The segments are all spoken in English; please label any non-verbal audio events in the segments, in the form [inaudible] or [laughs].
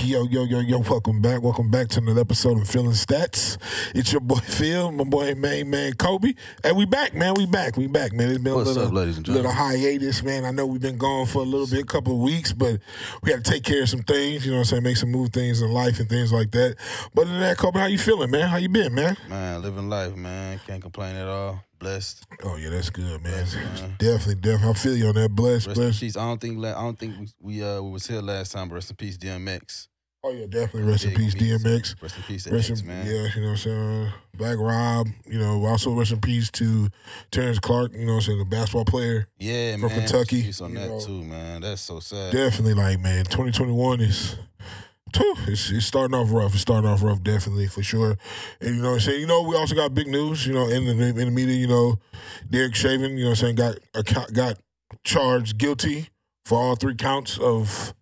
Yo, yo, yo, yo, welcome back. Welcome back to another episode of Feeling Stats. It's your boy Phil, my boy main man Kobe. And we back, man. We back. We back, man. It's been What's a little, up, ladies and gentlemen? little hiatus, man. I know we've been gone for a little bit, a couple of weeks, but we had to take care of some things, you know what I'm saying? Make some move things in life and things like that. But other than that, Kobe, how you feeling, man? How you been, man? Man, living life, man. Can't complain at all. Blessed. Oh yeah, that's good, man. Blessed, man. Definitely, definitely. I feel you on that. Bless, Rest in peace. I don't think I don't think we, we uh we was here last time, but rest in peace, DMX. Oh yeah, definitely. Rest in peace. DMX. Rest in peace Rest X, in, man. Yeah, you know what I'm saying? Black Rob, you know, also rest in peace to Terrence Clark, you know what I'm saying, the basketball player. Yeah, From man. Kentucky, Rest in peace on you that know. too, man. That's so sad. Definitely like, man, 2021 is it's, it's starting off rough. It's starting off rough, definitely for sure. And you know what I'm saying? You know, we also got big news, you know, in the in the media, you know, Derek Chauvin, you know what I'm saying, got uh, got charged guilty for all three counts of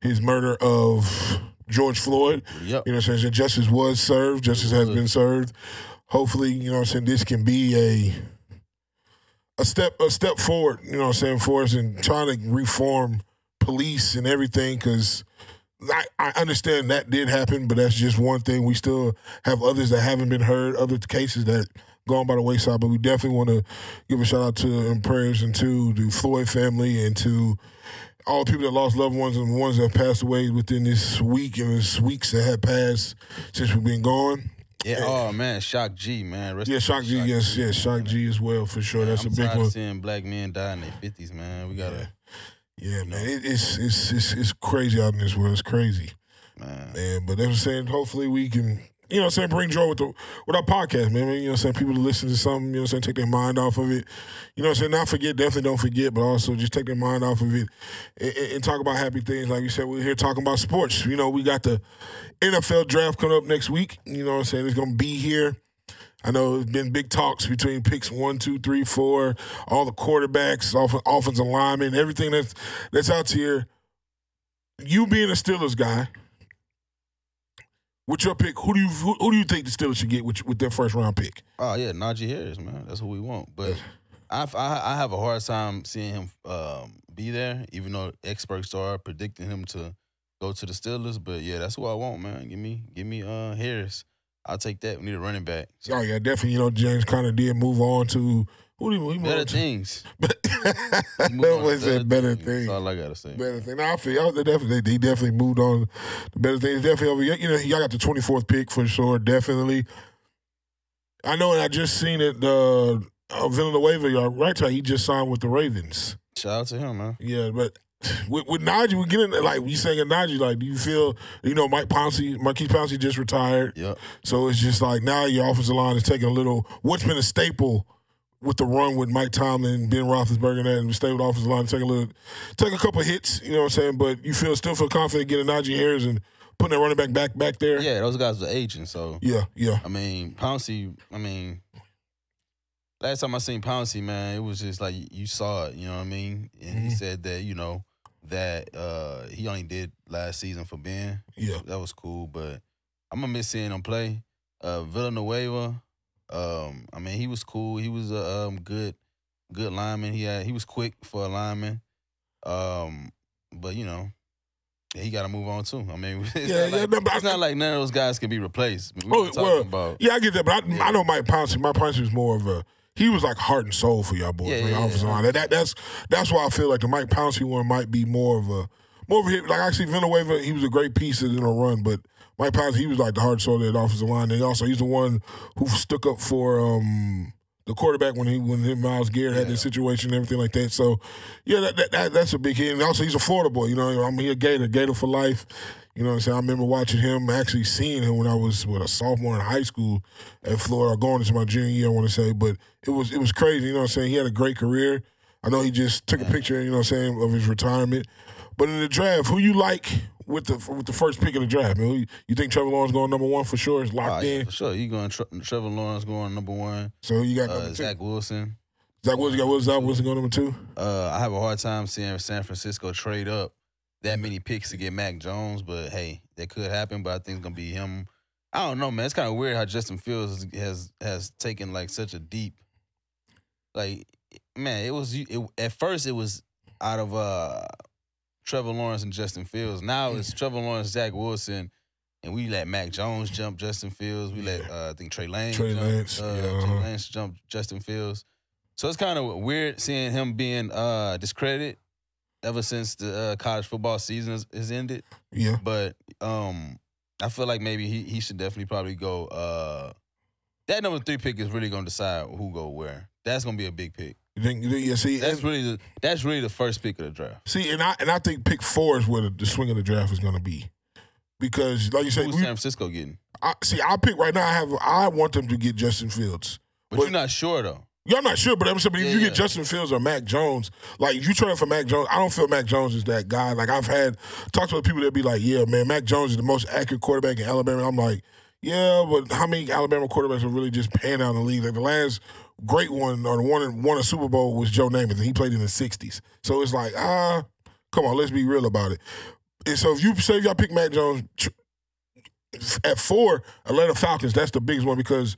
his murder of George Floyd. Yep. You know what I'm saying? Justice was served. Justice has been served. Hopefully, you know what I'm saying, this can be a a step a step forward, you know what I'm saying, for us and trying to reform police and everything because I, I understand that did happen, but that's just one thing. We still have others that haven't been heard, other cases that gone by the wayside. But we definitely want to give a shout out to and prayers and to the Floyd family and to all the people that lost loved ones and the ones that passed away within this week and this weeks that have passed since we've been gone. Yeah. Oh man, Shock G, man. Rest Yeah, in Shock peace, G, yes, yes, Shock G as well for sure. That's I'm a big one. seeing black men die in their fifties, man. We gotta, Yeah, man, it, it's it's it's it's crazy out in this world. It's crazy. man. man. But they were saying hopefully we can, you know what I'm saying, bring joy with the with our podcast, man. You know what I'm saying? People to listen to something, you know what I'm saying, take their mind off of it. You know what I'm saying? Not forget, definitely don't forget, but also just take their mind off of it and, and- and talk about happy things. Like you said, we're here talking about sports. You know, we got the NFL draft coming up next week. You know what I'm saying? It's gonna be here. I know there's been big talks between picks one, two, three, four, all the quarterbacks, off- offensive linemen, everything that's that's out here. You being a Steelers guy, What's your pick? Who do you who, who do you think the Steelers should get with, with their first round pick? Oh yeah, Najee Harris, man. That's what we want. But I, I I have a hard time seeing him um, be there, even though experts are predicting him to go to the Steelers. But yeah, that's who I want, man. Give me give me uh Harris. I'll take that. We need a running back. So Oh yeah, definitely. You know, James kind of did move on to who did he move better things. [laughs] that on was a better things. thing. That's all I gotta say. Better thing. Now I feel y'all they definitely they definitely moved on to better things. Definitely over. You know, y'all got the twenty fourth pick for sure. Definitely. I know, and I just seen it. Uh, uh, Villanueva, y'all right? He just signed with the Ravens. Shout out to him, man. Yeah, but with, with Najee, we get in like we saying Najee. Like, do you feel you know Mike Pouncey, Maurkice Pouncey just retired, Yep. so it's just like now your offensive line is taking a little. What's been a staple with the run with Mike Tomlin, Ben Roethlisberger, and that and stay with the offensive line, take a little, take a couple hits. You know what I'm saying? But you feel still feel confident getting Najee Harris and putting that running back back back there. Yeah, those guys are aging, so yeah, yeah. I mean, Pouncey, I mean, last time I seen Pouncey, man, it was just like you saw it, you know what I mean? And he Mhm. said that, you know, that uh he only did last season for Ben. Yeah. That was cool, but I'm gonna miss seeing him play. Uh Villanueva, um, I mean, he was cool. He was a um, good good lineman. He had he was quick for a lineman. Um, but you know, he got to move on too. I mean, [laughs] it's, Yeah, not, yeah, like, no, it's I- not like none of those guys can be replaced. We Oh, well, about Yeah, I get that, but I, Yeah. I know Mike Pouncey. Mike Pouncey was more of a he was like heart and soul for y'all boys Yeah, yeah, offensive line. That, that- that's that's why I feel like the Mike Pouncey one might be more of a more of a hit. Like actually, Villanueva, he was a great piece in a run, but Mike Pouncey, he was like the heart and soul of that offensive line. And also, he's the one who stuck up for um, the quarterback when he when him, Myles Garrett had Yeah. this situation and everything like that. So, yeah, that, that, that that's a big hit. And also, he's a Florida boy. You know, I mean, he a Gator, Gator for life. You know what I'm saying? I remember watching him, actually seeing him when I was what a sophomore in high school at Florida, going into my junior year, I want to say. But it was it was crazy, you know what I'm saying? He had a great career. I know he just took a picture, you know what I'm saying, of his retirement. But in the draft, who you like with the with the first pick of the draft, man? You, you think Trevor Lawrence going number one for sure? Oh, locked yeah, in. for sure. You going Tre- Trevor Lawrence going number one. So you got Uh? Zach Wilson. Zach Wilson got Zach Wilson going number two. Uh, I have a hard time seeing San Francisco trade up that many picks to get Mac Jones, but hey, that could happen. But I think it's gonna be him. I don't know, man. It's kind of weird how Justin Fields has has, has taken like such a deep, like man. It was it, at first it was out of uh Trevor Lawrence and Justin Fields. Now it's Trevor Lawrence, Zach Wilson, and we let Mac Jones jump Justin Fields. We let uh, I think Trey Lance, Trey jump, Lance, uh, yeah, Trey uh-huh. Lance jump Justin Fields. So it's kind of weird seeing him being uh, discredited ever since the uh, college football season has, has ended. Yeah. But um, I feel like maybe he he should definitely probably go. Uh, that number three pick is really gonna decide who go where. That's gonna be a big pick. You think, you think yeah, see, That's really the that's really the first pick of the draft. see, and I and I think pick four is where the, the swing of the draft is going to be, because like you said, Who's we, San Francisco getting? I, see, I pick right now. I have I want them to get Justin Fields. But What- you're not sure though. Yeah, I'm not sure, but I'm saying, but if Yeah, you yeah. get Justin Fields or Mac Jones, like if you trade for Mac Jones, I don't feel Mac Jones is that guy. Like I've had talked to other people that be like, "Yeah, man, Mac Jones is the most accurate quarterback in Alabama." I'm like, "Yeah, but how many Alabama quarterbacks are really just pan out in the league?" Like the last great one or the one that won a Super Bowl was Joe Namath, and he played in the '60s. So it's like, ah, come on, let's be real about it. And so if you say if y'all pick Mac Jones tr- at four, Atlanta Falcons, that's the biggest one because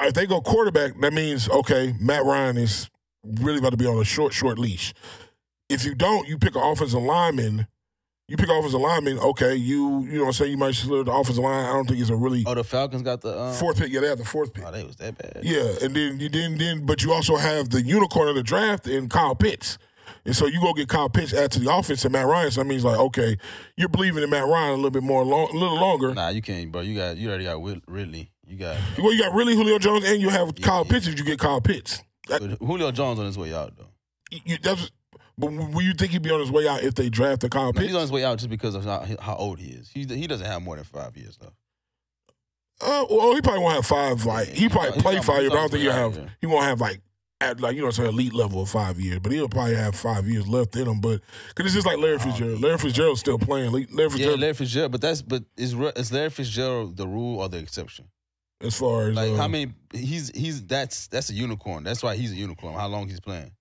if they go quarterback, that means okay, Matt Ryan is really about to be on a short, short leash. If you don't, you pick an offensive lineman. You pick offensive lineman, okay, you you know what I'm saying, you might slip the offensive line. I don't think it's a really Oh, the Falcons got the um, fourth pick. Yeah, they have the fourth pick. Oh, they was that bad. Yeah, and then you then then but you also have the unicorn of the draft in Kyle Pitts. And so you go get Kyle Pitts add to the offense and Matt Ryan. So that means like, okay, you're believing in Matt Ryan a little bit more long, a little longer. Nah, you can't, bro. You got you already got Ridley. You got Well, you got really Julio Jones and you have Kyle yeah. Pitts if you get Kyle Pitts. That- Julio Jones on his way out though. you, that's, but will you think he'd be on his way out if they draft the Kyle No, Pitts? he's on his way out just because of how, how old he is. He he doesn't have more than five years though. Uh, well, he probably won't have five. Like he He's probably he's play on- five years, but I don't think he'll have. He won't have like at like you know, say elite level of five years. But he'll probably have five years left in him. But because it's just like Larry Fitzgerald. Larry Fitzgerald's still playing. Larry Yeah, Fitzgerald, Larry Fitzgerald, but that's but is is Larry Fitzgerald the rule or the exception? As far as Like uh, how many? He's he's that's that's a unicorn. That's why he's a unicorn. How long he's playing?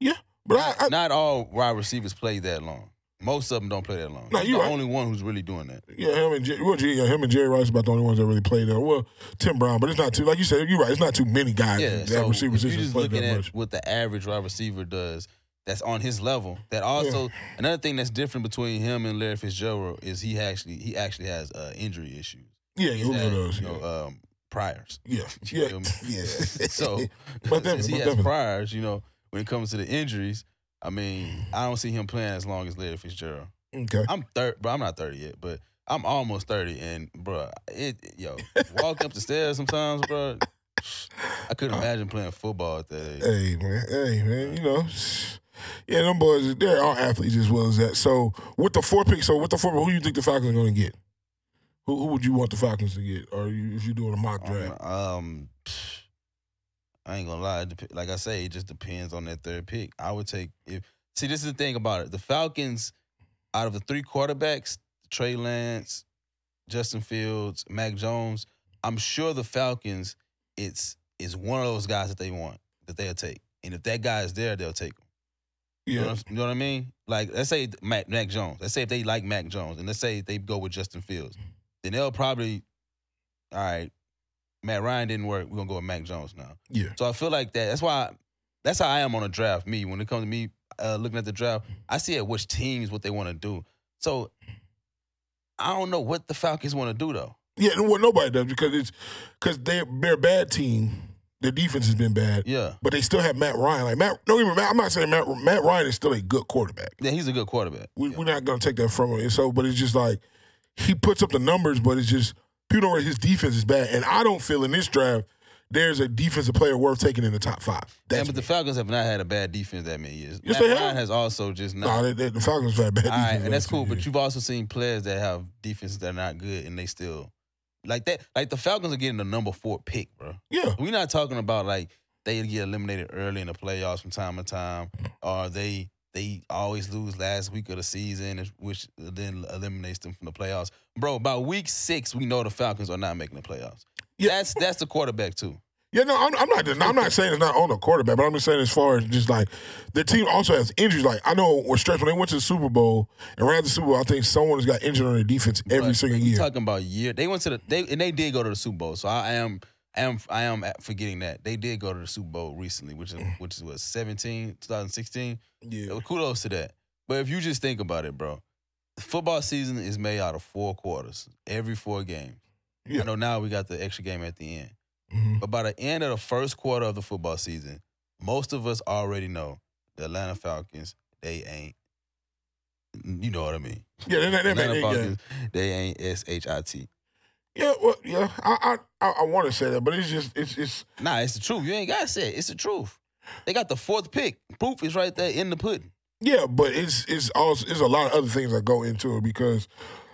Yeah, but I, I, Not all wide receivers play that long. Most of them don't play that long. No, he's you the right. only one who's really doing that. yeah, him and Jer- well, yeah, him and Jerry Rice about the only ones that really play that. Well, Tim Brown, but it's not too like you said. You're right. It's not too many guys Yeah, that so receiver you're just looking that at much. what the average wide receiver does, that's on his level. That also another thing that's different between him and Larry Fitzgerald is he actually he actually has uh, injury issues. Yeah, Julio had, does. you know, um, priors. Yeah, [laughs] yeah, yeah. [laughs] So [laughs] But definitely, since he has definitely. priors, you know, when it comes to the injuries, I mean, I don't see him playing as long as Larry Fitzgerald. okay. I'm third, but I'm not thirty yet, but I'm almost thirty, and bro, it yo walk up the stairs sometimes, bro. I couldn't uh-huh. imagine playing football at that age. Hey man, hey man, you know, yeah, them boys, they're all athletes as well as that. So with the four picks, so with the four, who do you think the Falcons are going to get? Who, who would you want the Falcons to get, or you, if you're doing a mock draft? Um, um, I ain't gonna lie. Dep- Like I say, it just depends on that third pick. I would take if. See, this is the thing about it. The Falcons, out of the three quarterbacks, Trey Lance, Justin Fields, Mac Jones, I'm sure the Falcons, it's is one of those guys that they want that they'll take, and if that guy is there, they'll take him. You, know, yeah, what, I'm- you know what I mean? Like, let's say Mac, Mac Jones. Let's say if they like Mac Jones, and let's say they go with Justin Fields, then they'll probably, all right, Matt Ryan didn't work. We're gonna go with Mac Jones now. yeah, So I feel like that. That's why. That's how I am on a draft. Me, when it comes to me uh, looking at the draft, I see at which teams what they want to do. So I don't know what the Falcons want to do though. yeah. Well, nobody does because it's because they they're a bad team. Their defense has been bad, Yeah, but they still have Matt Ryan. Like Matt, no, even Matt, I'm not saying Matt, Matt Ryan is still a good quarterback. yeah, he's a good quarterback. We, We're not going to take that from him. And so, but it's just like he puts up the numbers, but it's just people don't. His defense is bad, and I don't feel in this draft there's a defensive player worth taking in the top five. Yeah, That's but the. Falcons have not had a bad defense that many years. Yes, Matt they have. Ryan has also just not. Nah, they, they, the Falcons have bad defense. right, and that's cool. two But you've also seen players that have defenses that are not good, and they still like that. Like the Falcons are getting the number four pick, bro. yeah, We're not talking about like they get eliminated early in the playoffs from time to time, or they they always lose last week of the season, which then eliminates them from the playoffs. Bro, by week six, we know the Falcons are not making the playoffs. Yeah. That's that's the quarterback too. yeah. No, I'm, I'm not. I'm not saying it's not on the quarterback, but I'm just saying as far as just like the team also has injuries. Like I know when stretch when they went to the Super Bowl and ran the Super Bowl, I think someone has got injured on their defense every But single year. Talking about year, they went to the they and they did go to the Super Bowl. So I am I am I am forgetting that they did go to the Super Bowl recently, which is which is what 17, 2016. yeah, Kudos to that. But if you just think about it, bro, football season is made out of four quarters, every four games. Yeah. I know now we got the extra game at the end. Mhm. But by the end of the first quarter of the football season, most of us already know the Atlanta Falcons, they ain't. You know what I mean? Yeah, they, they, they, Atlanta they, yeah. They ain't S H I T. yeah, well, yeah. I I I, want to say that, but it's just it's it's Nah, it's the truth. You ain't gotta say it. It's the truth. They got the fourth pick. Proof is right there in the pudding. yeah, but it's it's also it's a lot of other things that go into it because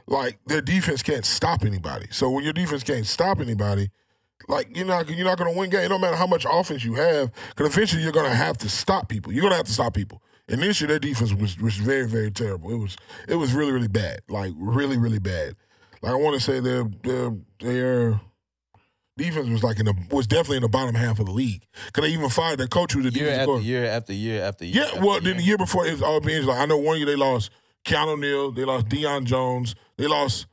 like their defense can't stop anybody. So when your defense can't stop anybody, like you're not you're not going to win game. No matter how much offense you have, because eventually you're going to have to stop people. You're going to have to stop people. And this year their defense was was very very terrible. It was it was really really bad. Like really really bad. Like I want to say their their their defense was like in the was definitely in the bottom half of the league. Because they even fired their coach who the Year defense after coordinator. year after year after year. Yeah, after well, then the year before it was all being like I know one year they lost Keanu Neal, they lost Deion Jones, they lost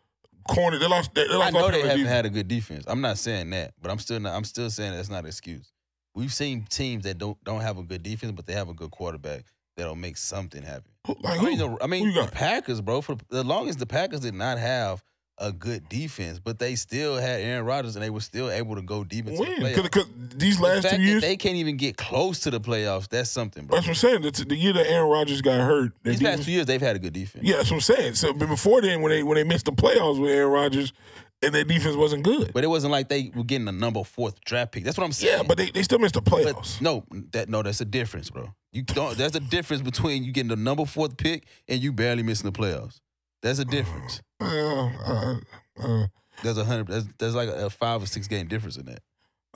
Corner, they lost. They, they I lost know they haven't defense. had a good defense. I'm not saying that, but I'm still not, I'm still saying that's not an excuse. We've seen teams that don't don't have a good defense, but they have a good quarterback that'll make something happen. Like I mean, the, I mean the? Packers, bro. For the longest, the Packers did not have a good defense, but they still had Aaron Rodgers, and they were still able to go deep into the playoffs. Because these The last two that years, they can't even get close to the playoffs, that's something, bro. that's what I'm saying. The, the year that Aaron Rodgers got hurt, These defense- past two years, they've had a good defense. yeah, that's what I'm saying. So but before then, when they when they missed the playoffs with Aaron Rodgers, and their defense wasn't good. But it wasn't like they were getting a number fourth draft pick. That's what I'm saying. Yeah, but they, they still missed the But playoffs. no, that no, that's a difference, bro. You don't. There's a difference between you getting the number fourth pick and you barely missing the playoffs. There's a difference. Uh, uh, uh, There's a hundred. There's, there's like a, five or six game difference in that.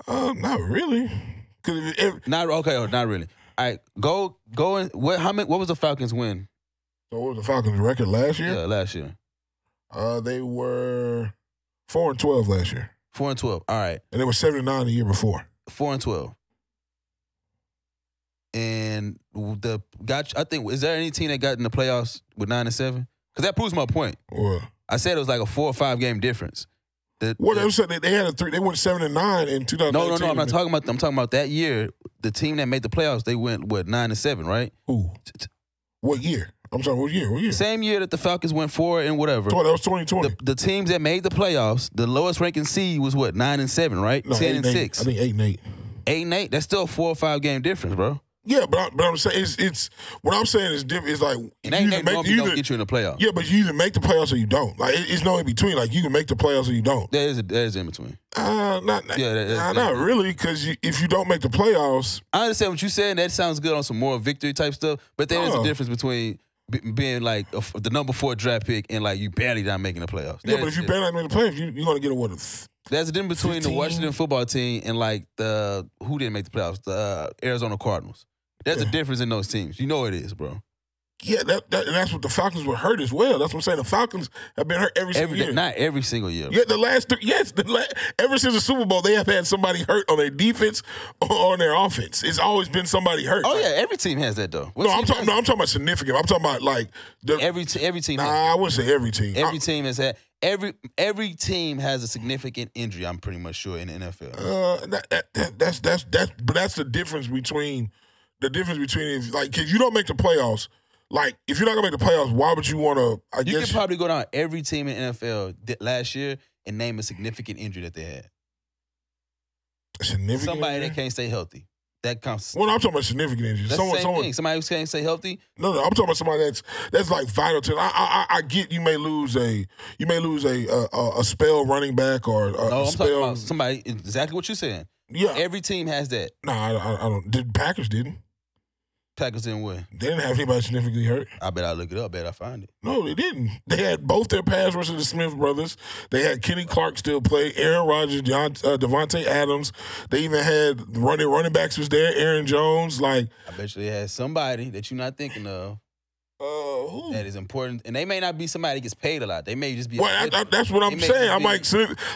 uh, not really. Because if, Not okay. Oh, not really. All right, go go and what? How many? What was the Falcons win? so what was the Falcons' record last year? Yeah, last year, Uh, they were four and twelve last year, four and twelve. All right, and they were seventy nine the year before. four and twelve. And the got. I think is there any team that got in the playoffs with nine and seven? Because that proves my point. Or I said it was like a four or five game difference. The, what the- they said they, they had a three. They went seven and nine in two thousand. No, no, no. I'm not talking about. I'm talking about that year. The team that made the playoffs, they went what nine and seven, right? Who? What year? I'm sorry. What year? What year? Same year that the Falcons went four and whatever. That was twenty twenty. The, the teams that made the playoffs, the lowest ranking seed was what nine and seven, right? No, Ten eight and eight. six, I think eight and eight. eight and eight. That's still a four or five game difference, bro. Yeah, but I, but I'm saying it's it's what I'm saying is different. It's like And you eight and make- you don't either- get you in the playoffs. yeah, but you either make the playoffs or you don't. Like it, it's no in between. Like you can make the playoffs or you don't. There is a, there is in between. Uh, not Yeah, that- nah, that- not really. Because you, if you don't make the playoffs, I understand what you're saying. That sounds good on some more victory type stuff, but there is Oh. a difference between be- being like a the number four draft pick and like you barely not making the playoffs. yeah. But if you barely make the playoffs, you, you're gonna get a what? There's a difference between 15. the Washington football team and like the who didn't make the playoffs, the uh, Arizona Cardinals. There's a difference in those teams. You know it is, bro. yeah, that, that and that's what the Falcons were hurt as well. That's what I'm saying. The Falcons have been hurt every single Every year. not every single year. Yeah, the last three, yes, the la- ever since the Super Bowl, they have had somebody hurt on their defense or [laughs] on their offense. It's always been somebody hurt. Oh Like, yeah, every team has that though. What No, I'm talking. No, I'm talking about significant. I'm talking about like the. Every t- every team. has nah, I wouldn't say every team. Every I- team has had every every team has a significant injury. I'm pretty much sure in the NFL. Uh, that, that, that, that's that's that's but that's the difference between the difference between if, like if you don't make the playoffs, like if you're not gonna make the playoffs, why would you want to? I guess You guess could probably go down every team in NFL th- last year and name a significant injury that they had. significant. Somebody injury? that can't stay healthy. That counts. Well, no, I'm talking about significant injuries. That's Someone, the same someone. thing. Somebody who can't stay healthy. No, no, I'm talking about somebody that's that's like vital to. I, I, I get you may lose a you may lose a a, a- a spell running back or a, No, a I'm talking spell. about somebody. Exactly what you're saying. yeah, Every team has that. nah, I, I, I don't. The Packers didn't. Packers didn't win. They didn't have anybody significantly hurt. I bet I look it up. bet I find it. No, they didn't. They had both their pass rushers, the Smith brothers. They had Kenny Clark still play, Aaron Rodgers, John, uh, Davante Adams. They even had running running backs was there, Aaron Jones. Like, I bet you they had somebody that you're not thinking of uh, who? that is important, and they may not be somebody that gets paid a lot. They may just be. Well, I, I, that's what I'm may saying. I'm like,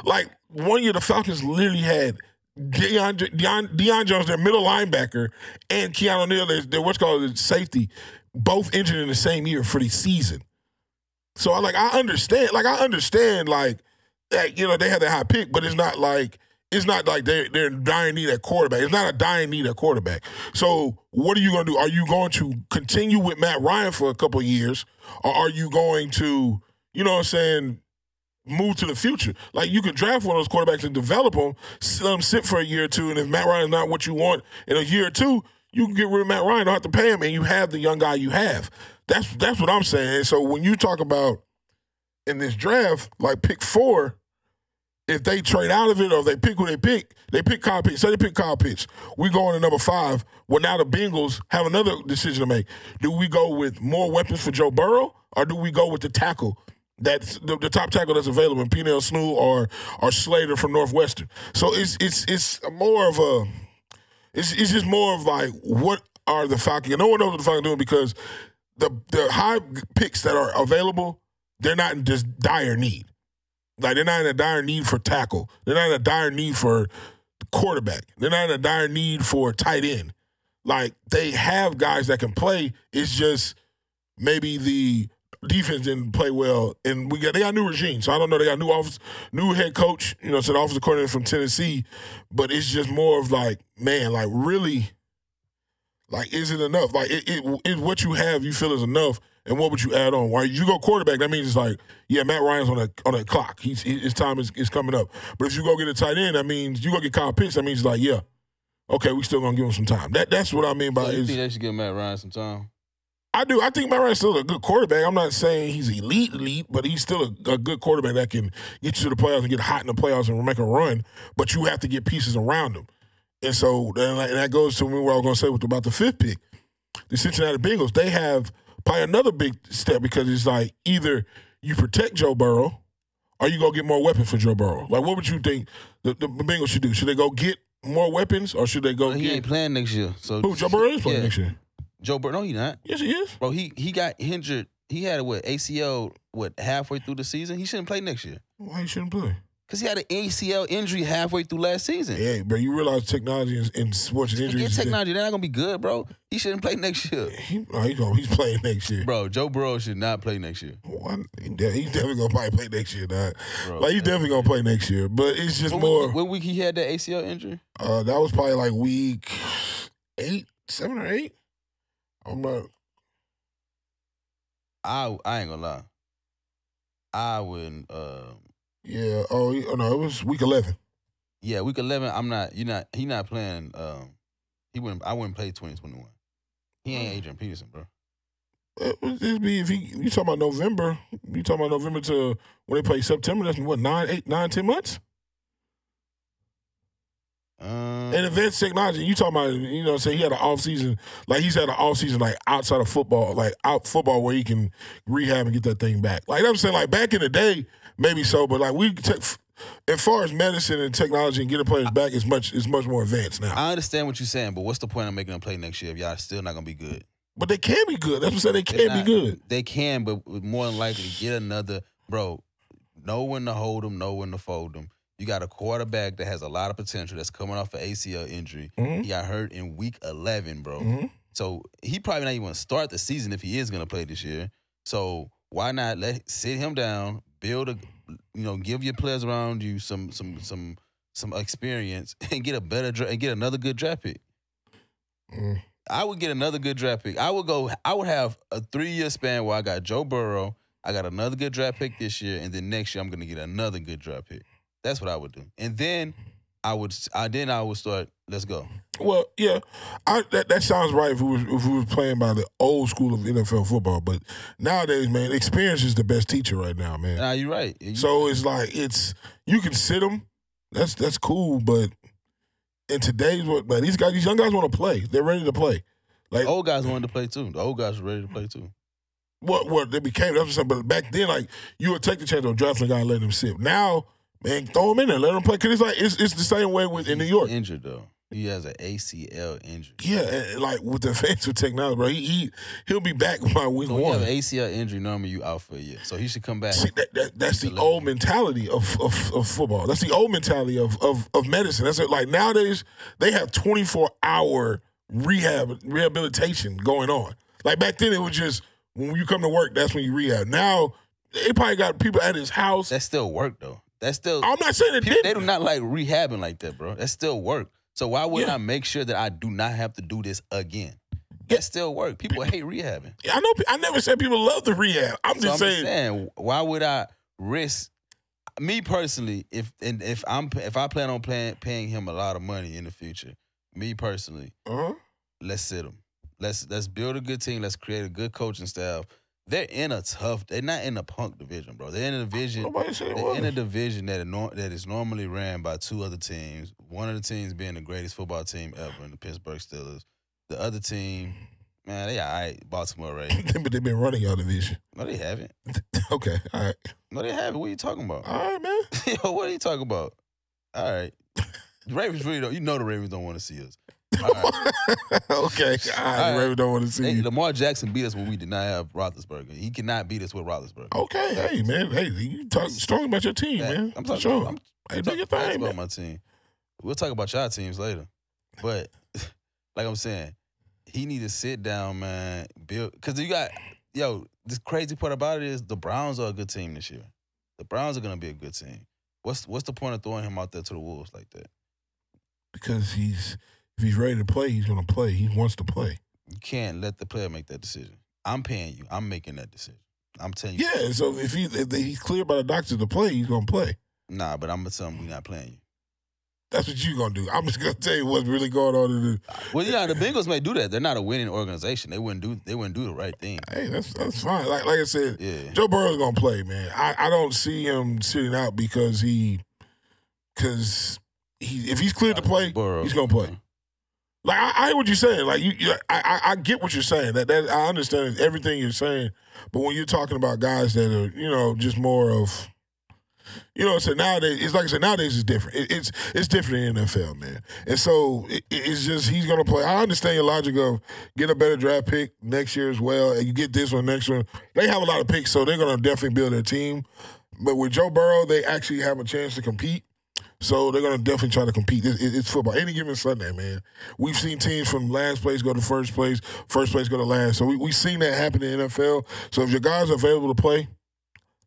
like one year the Falcons literally had Deion, Deion, Deion Jones, their middle linebacker, and Keanu Neal, their, their what's called safety, both injured in the same year for the season. So I like I understand, like I understand, like that you know they had that high pick, but it's not like it's not like they're they're dying need at quarterback. It's not a dying need at quarterback. So what are you going to do? Are you going to continue with Matt Ryan for a couple years, or are you going to, you know, what I'm saying, move to the future? Like you can draft one of those quarterbacks and develop them, let them um, sit for a year or two, and if Matt Ryan is not what you want in a year or two, you can get rid of Matt Ryan. Don't have to pay him, and you have the young guy you have. That's that's what I'm saying. So when you talk about in this draft, like pick four if they trade out of it or if they pick who they pick, they pick Kyle Pitts. Say they pick Kyle Pitts. We go on to number five. Well, now the Bengals have another decision to make. Do we go with more weapons for Joe Burrow or do we go with the tackle? That's the, the top tackle that's available, Penei Sewell or or Slater from Northwestern. So it's it's it's more of a it's it's just more of like what are the Falcons? No one knows what the Falcons doing because the the high picks that are available, they're not in just dire need. Like they're not in a dire need for tackle. They're not in a dire need for quarterback. They're not in a dire need for tight end. Like they have guys that can play. It's just maybe the defense didn't play well, and we got they got new regime. So I don't know. They got new office, new head coach. You know, so the offensive coordinator from Tennessee. But it's just more of like, man, like really, like is it enough? Like it, it, it what you have, you feel is enough and what would you add on? Why you go quarterback? That means it's like, yeah, Matt Ryan's on a on a clock. He's his time is, is coming up. But if you go get a tight end, that means you go get Kyle Pitts. That means it's like, yeah, okay, we still gonna give him some time. That that's what I mean by. So you is, think they should give Matt Ryan some time? I do. I think Matt Ryan's still a good quarterback. I'm not saying he's elite, elite, but he's still a, a, good quarterback that can get you to the playoffs and get hot in the playoffs and make a run. But you have to get pieces around him. And so and that goes to what I was going to say with about the fifth pick. The Cincinnati Bengals, they have probably another big step because it's like either you protect Joe Burrow or you go get more weapons for Joe Burrow. Like, what would you think the, the Bengals should do? Should they go get more weapons or should they go well, he get. ain't playing next year. So Who, Joe Burrow is playing yeah. next year. Joe Burrow, no, he not. Yes, he is. Bro, he he got injured. He had what ACL what halfway through the season. He shouldn't play next year Why he shouldn't play? because he had an ACL injury halfway through last season. Yeah, bro, you realize technology in, in sports and Get injuries. is- technology, they're not gonna be good, bro. He shouldn't play next year, [laughs] He, oh, he go, he's playing next year. bro. Joe Burrow should not play next year. He's definitely gonna probably play next year, dog. Bro, Like he's definitely gonna play next year, but it's just What more. week, what week he had that ACL injury? Uh, that was probably like week eight, seven or eight. I'm not. I I ain't gonna lie. I wouldn't. Uh, Yeah. Oh, no, it was week eleven. yeah, week eleven. I'm not. You're not. He not playing. Um, he wouldn't. I wouldn't play 2021. He ain't Mm. Adrian Peterson, bro. It would just be if he. You talking about November? You talking about November to when they play September? That's what nine, eight, nine, ten months. Um, And advanced technology, you talking about, you know, say he had an off season, like he's had an off season, like outside of football, like out football where he can rehab and get that thing back. Like I'm saying, like back in the day, maybe so, but like we take, as far as medicine and technology and getting players back, is much is much more advanced now. I understand what you're saying, but what's the point of making them play next year if y'all still not gonna be good? But they can be good. That's what I'm saying. They can be good. They can, but more than likely get another bro. Know when to hold them, know when to fold them. You got a quarterback that has a lot of potential that's coming off an ACL injury. Mhm. He got hurt in week 11, bro. Mhm. So he probably not even gonna start the season if he is gonna play this year. So why not let sit him down, build a, you know, give your players around you some some some some experience [laughs] and get a better dra- and get another good draft pick. Mm. I would get another good draft pick. I would go. I would have a three year span where I got Joe Burrow. I got another good draft pick this year, and then next year I'm gonna get another good draft pick. That's what I would do. And then I would. I then I would start. Let's go. Well, yeah, I, that that sounds right if we was if we was playing by the old school of NFL football. But nowadays, man, experience is the best teacher right now, man. Nah, you're right. You- So it's like it's you can sit them. That's that's cool, but in today's what man, these guys, these young guys want to play. They're ready to play. Like the old guys wanted to play too. The old guys were ready to play too. what what they became. That's what I'm saying. But back then, like you would take the chance on drafting a guy and let him sit. Now, man, throw him in there, let him play. Cause it's like it's it's the same way with in New York. injured though. He has an ACL injury. Yeah, and, like with the [laughs] advanced technology, bro, he, he he'll be back by week So when you one. have an ACL injury, normally you out for a year. So he should come back. See, that, that, that's the old mentality of, of, of football. That's the old mentality of of, of medicine. That's it. Like nowadays, they have twenty four hour rehab rehabilitation going on. Like back then, it was just when you come to work, that's when you rehab. Now they probably got people at his house. That still work though. That's still I'm not saying it people, they do not like rehabbing like that, bro. That's still work. So why wouldn't Yeah. I make sure that I do not have to do this again? That still work. People hate rehabbing. I know. I never said people love the rehab. I'm So just I'm saying. saying, why would I risk? Me personally, if and if I'm if I plan on paying paying him a lot of money in the future, me personally, Uh-huh. let's sit him. Let's let's build a good team. Let's create a good coaching staff. They're in a tough. They're not in a punk division, bro. They're in a division. Nobody said They're in a division that that is normally ran by two other teams. One of the teams being the greatest football team ever in the Pittsburgh Steelers. The other team, man, they all right. Baltimore Ravens. [laughs] but they've been running your division. No, they haven't. [laughs] Okay. All right. No, they haven't. What are you talking about? All right, man. [laughs] Yo, what are you talking about? All right. The Ravens really don't. You know the Ravens don't want to see us. Right. [laughs] okay. All right. All right. Ravens don't want to see Hey, you. Lamar Jackson beat us when we did not have Roethlisberger. He cannot beat us with Roethlisberger. Okay. Hey, man. Hey, you talk strong about your team, man. I'm talking. sure. I'm, hey, I'm talking thing, about man. my team. We'll talk about y'all teams later. But [laughs] like I'm saying, he need to sit down, man. Build because you got yo. The crazy part about it is the Browns are a good team this year. The Browns are gonna be a good team. What's what's the point of throwing him out there to the wolves like that? Because he's if he's ready to play, he's gonna play. He wants to play. You can't let the player make that decision. I'm paying you. I'm making that decision. I'm telling you. Yeah. So if he if he's clear by the doctor to play, he's gonna play. Nah, but I'm gonna tell him we not playing you. That's what you're gonna do. I'm just gonna tell you what's really going on in the Well, you know the Bengals may do that. They're not a winning organization. They wouldn't do. They wouldn't do the right thing. Hey, that's that's fine. Like like I said, Yeah. Joe Burrow's gonna play, man. I, I don't see him sitting out because he because he if he's cleared to play, Burrow. he's gonna play. Like I, I hear what you're saying. Like you, you I, I get what you're saying. That that I understand everything you're saying. But when you're talking about guys that are you know just more of you know, so nowadays it's like I said. Nowadays it's different. It, it's it's different in the NFL, man. And so it, it's just he's gonna play. I understand your logic of get a better draft pick next year as well, and you get this one next one. They have a lot of picks, so they're gonna definitely build their team. But with Joe Burrow, they actually have a chance to compete. So they're gonna definitely try to compete. It- it- it's football. Any given Sunday, man. We've seen teams from last place go to first place, first place go to last. So we we've seen that happen in the NFL. So if your guys are available to play,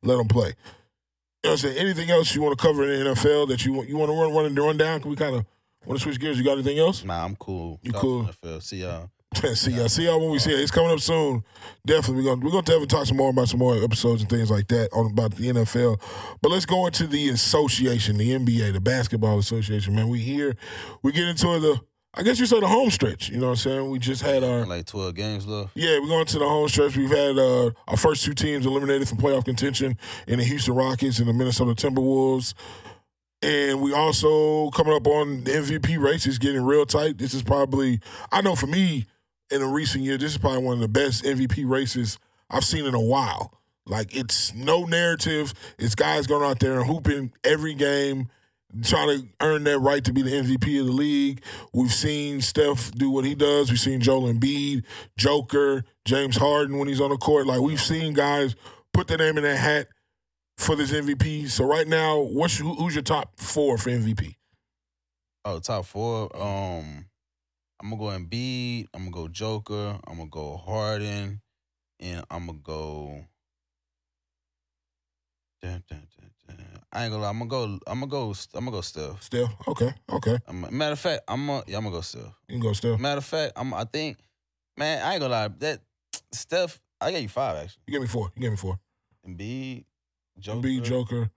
let them play. You know what I'm saying? Anything else you want to cover in the NFL that you want you want to run run and run down? Can we kind of want to switch gears? You got anything else? Nah, I'm cool. You cool? NFL. See y'all. [laughs] see y'all. See y'all when we see it. It's coming up soon. Definitely, we're gonna we're gonna definitely talk some more about some more episodes and things like that on about the NFL. But let's go into the association, the NBA, the Basketball Association. Man, we here. We get into the. I guess you say the home stretch. You know what I'm saying? We just had our. Like 12 games left. Yeah, we're going to the home stretch. We've had uh, our first two teams eliminated from playoff contention in the Houston Rockets and the Minnesota Timberwolves. And we also coming up on the MVP race. It's getting real tight. This is probably, I know for me, in a recent year, this is probably one of the best MVP races I've seen in a while. Like it's no narrative. It's guys going out there and hooping every game, trying to earn that right to be the MVP of the league. We've seen Steph do what he does. We've seen Joel Embiid, Joker, James Harden when he's on the court. Like we've seen guys put their name in that hat for this MVP. So right now, what's who's your top four for MVP? Oh, top four. Um, I'm gonna go Embiid. I'm gonna go Joker. I'm gonna go Harden, and I'm gonna go. Dun, dun, dun. I ain't gonna lie. I'm gonna go. I'm gonna go. I'm gonna go Steph. Steph. Okay, okay. I'm, matter of fact, I'm gonna. Yeah, I'm gonna go Steph. You can go Steph. Matter of fact, I'm. I think, man, I ain't gonna lie. That Steph, I gave you five actually. You gave me four. You gave me four. Embiid, Joker, Embiid, Joker,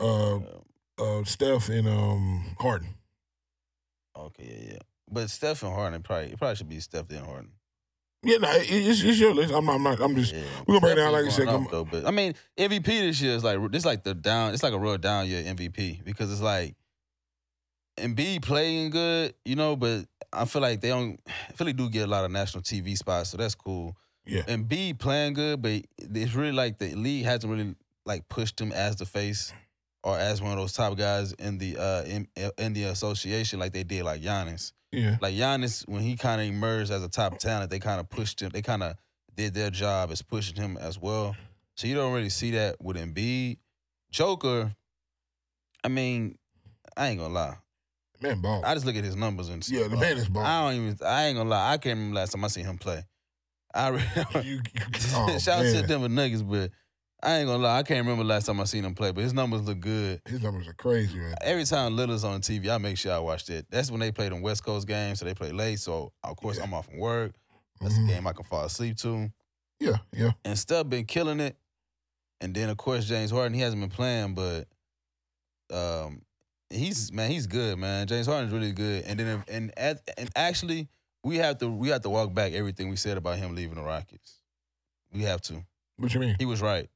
uh, uh, uh, Steph, and um, Harden. okay, yeah, yeah. But Steph and Harden probably it probably should be Steph then Harden. Yeah, no, it- it's, it's your list. I'm not. I'm, not, I'm just. Yeah. we gonna break down, like you said, up, though, but I mean, MVP this year is like this like the down. It's like a real down year MVP because it's like and Embiid playing good, you know, but I feel like they don't. [sighs] Philly do get a lot of national TV spots, so that's cool. Yeah. and Embiid playing good, but it's really like the league hasn't really like pushed him as the face or as one of those top guys in the uh in, in the association like they did like Giannis Yeah. like Giannis, when he kind of emerged as a top talent, they kind of pushed him. They kind of did their job as pushing him as well. So you don't really see that with Embiid. Joker, I mean, I ain't gonna lie. Man, ball. I just look at his numbers and see. Yeah, the man is ball. I don't even. I ain't gonna lie. I can't remember last time I seen him play. I really, You, you, [laughs] oh, shout out to man. the Denver Nuggets, but I ain't gonna lie, I can't remember last time I seen him play, but his numbers look good. His numbers are crazy, man. Every time Lillard's on TV, I make sure I watch that. That's when they play them West Coast games, so they play late. So of course Yeah. I'm off from work. That's Mhm. a game I can fall asleep to. Yeah, yeah. And Steph been killing it. And then of course James Harden, he hasn't been playing, but um, he's man, he's good, man. James Harden's really good. And then if, and at, and actually, we have to we have to walk back everything we said about him leaving the Rockets. We have to. What you mean? He was right.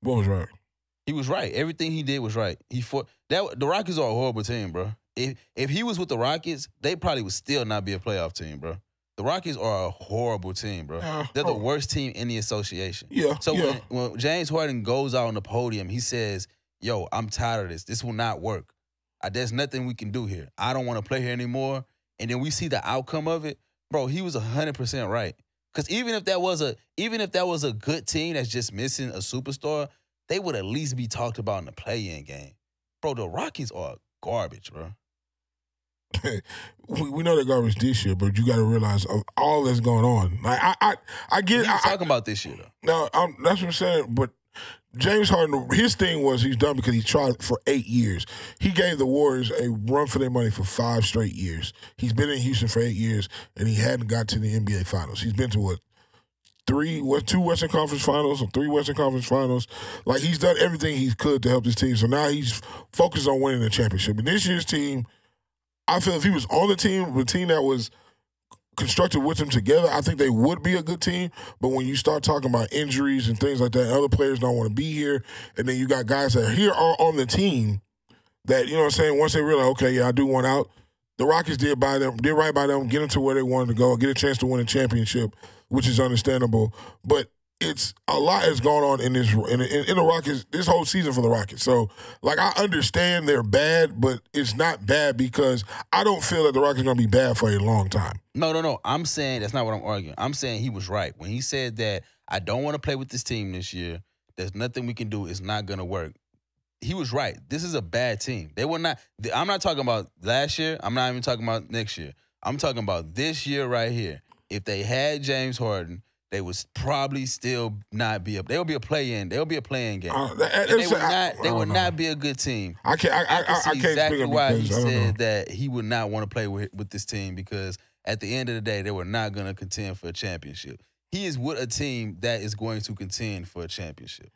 What was right? He was right. Everything he did was right. He fought that the Rockets are a horrible team, bro. If if he was with the Rockets, they probably would still not be a playoff team, bro. The Rockets are a horrible team, bro. Uh, They're the oh, worst team in the association. Yeah. So yeah. when, when James Harden goes out on the podium, he says, "Yo, I'm tired of this. This will not work. I, there's nothing we can do here. I don't want to play here anymore." And then we see the outcome of it, bro. He was hundred percent right. Because even if that was a even if that was a good team that's just missing a superstar, they would at least be talked about in the play-in game, bro. The Rockies are garbage, bro. [laughs] we, we know they're garbage this year, but you got to realize all that's going on. Like I, I, I get. I, I, talking about this year though. no, I'm, that's what I'm saying. But James Harden, his thing was he's done because he tried for eight years. He gave the Warriors a run for their money for five straight years. He's been in Houston for eight years, and he hadn't got to the NBA Finals. He's been to what three, what two Western Conference Finals or three Western Conference Finals. Like he's done everything he could to help his team. So now he's focused on winning the championship. And this year's team, I feel if he was on the team, the team that was constructed with them together, I think they would be a good team. But when you start talking about injuries and things like that, other players don't want to be here, and then you got guys that here are on the team that you know what I'm saying. Once they realize, okay, yeah, I do want out. The Rockets did by them, did right by them, get them to where they wanted to go, get a chance to win a championship, which is understandable. But it's a lot has gone on in this in, in, in the Rockets this whole season for the Rockets. So like I understand they're bad, but it's not bad because I don't feel that the Rockets are going to be bad for a long time. No, no, no. I'm saying that's not what I'm arguing. I'm saying he was right when he said that I don't want to play with this team this year. There's nothing we can do. It's not gonna work. He was right. This is a bad team. They were not. I'm not talking about last year. I'm not even talking about next year. I'm talking about this year right here. If they had James Harden, they would probably still not be a. They would be a play in. They would be a playing game. Uh, that- they would not. They would don't be a good team. I can't. I, I, I I, can see I can't exactly why he because know. said that he would not want to play with, with this team because at the end of the day, they were not going to contend for a championship. He is with a team that is going to contend for a championship.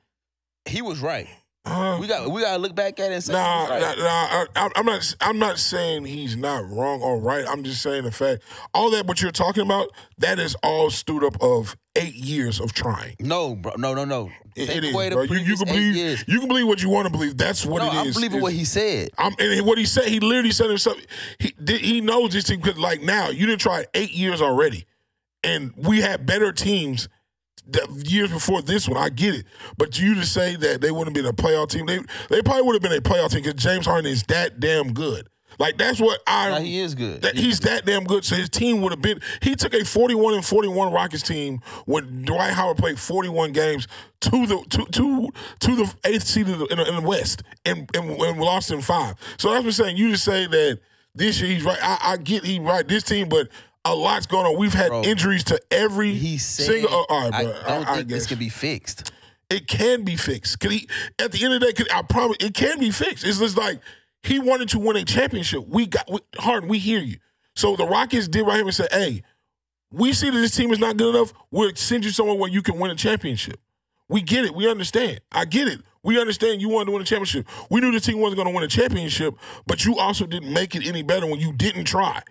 He was right. Uh, We got we got to look back at it and say, Nah, right. nah, nah, I, I'm not. I'm not saying he's not wrong or right. I'm just saying the fact. All that what you're talking about, that is all stood up of eight years of trying. no, bro, no, no, no. It, it is, bro. You, you can believe. years. You can believe what you want to believe. That's what no, it is. I'm believing It's- what he said. I'm, and what he said, he literally said himself. He did- he knows this team because like now you didn't try eight years already, and we had better teams years before this one. I get it, but you to say that they wouldn't have been a playoff team, they they probably would have been a playoff team because James Harden is that damn good. Like that's what I. He is good. That He- he's that damn good. So his team would have been. He took a forty-one and forty-one Rockets team when Dwight Howard played forty-one games to the to to to the eighth seed in the, in the, in the West and, and and lost in five. So that's what I'm saying. You just say that this year he's right. I, I get he right this team, but a lot's going on. We've had Bro, injuries to every he said, single. Oh, all right, I don't I, I think this can be fixed. it can be fixed. Could he? At the end of the day, could, I promise it can be fixed. It's just like he wanted to win a championship. We got we, Harden. We hear you. So the Rockets did right here and said, "Hey, we see that this team is not good enough. We'll send you somewhere where you can win a championship. We get it. We understand. I get it. We understand you wanted to win a championship. We knew the team wasn't going to win a championship, but you also didn't make it any better when you didn't try.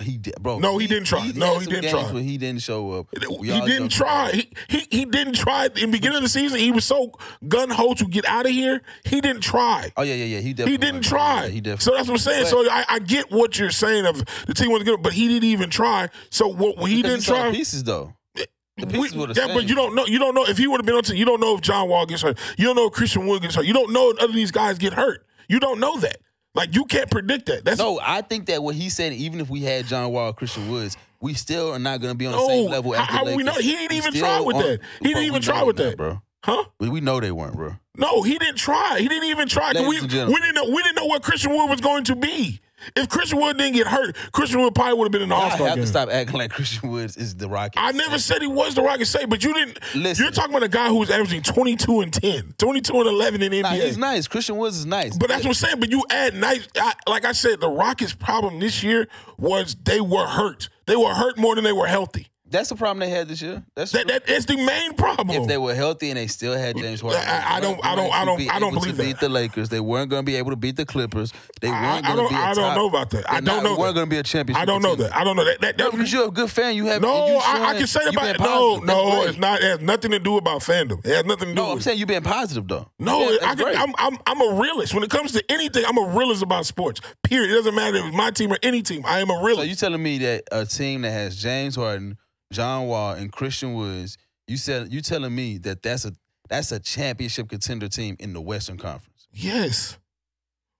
He did, bro. No, he didn't try. had No, he didn't try. He didn't show up. We he didn't try. He, he he didn't try. In the beginning of the season, he was so gun ho to get out of here. He didn't try. Oh yeah, yeah, yeah. He definitely He didn't try. Yeah, he definitely. so that's what I'm saying. But- so I, I get what you're saying of the team wasn't good, but he didn't even try. So what he didn't he try. pieces though. Eh, the we- were the yeah, same. but you don't know. You don't know if he would have been on. Team, you don't know if John Wall gets hurt. You don't know if Christian Wood gets hurt. You don't know if other of these guys get hurt. You don't know that. Like you can't predict that. That's No, I think that what he said, even if we had John Wall, Christian Woods, we still are not going to be on the No, same level. As how- the how we know? He didn't even try with on- that. He didn't even try with that. bro. Huh? We, we know they weren't, bro. No, he didn't try. He didn't even try. We, we didn't know. We didn't know what Christian Wood was going to be. If Christian Wood didn't get hurt, Christian Wood probably would have been in the All Star game. I have to stop acting like Christian Woods is the Rockets. I never said he was the Rockets say, but you didn't. Listen. You're talking about a guy who was averaging 22 and 10, 22 and 11 in the Nah, NBA. he's nice. Christian Woods is nice. But that's what I'm saying. But you add nice, I, like I said, the Rockets' problem this year was they were hurt. They were hurt more than they were healthy. That's the problem they had this year. That's That, that is the main problem. if they were healthy and they still had James Harden, I- I don't- I don't- I don't- be I don't able believe to beat that. the Lakers. They weren't going to be able to beat the Clippers. They weren't going to be. a I don't top- know about that. I don't not- know weren't that. going to be a championship. I don't know that. I don't know that. that, No, because you're a good fan. You have no, you I, I can say you about it. No, no, it's not. It has nothing to do about fandom. It has nothing to do. No, I'm saying you're being positive though. No, Yeah, I can, I'm, I'm I'm a realist. When it comes to anything, I'm a realist about sports. Period. It doesn't matter if it's my team or any team. I am a realist. So you telling me that a team that has James Harden, John Wall, and Christian Woods, you said you telling me that that's a that's a championship contender team in the Western Conference. yes.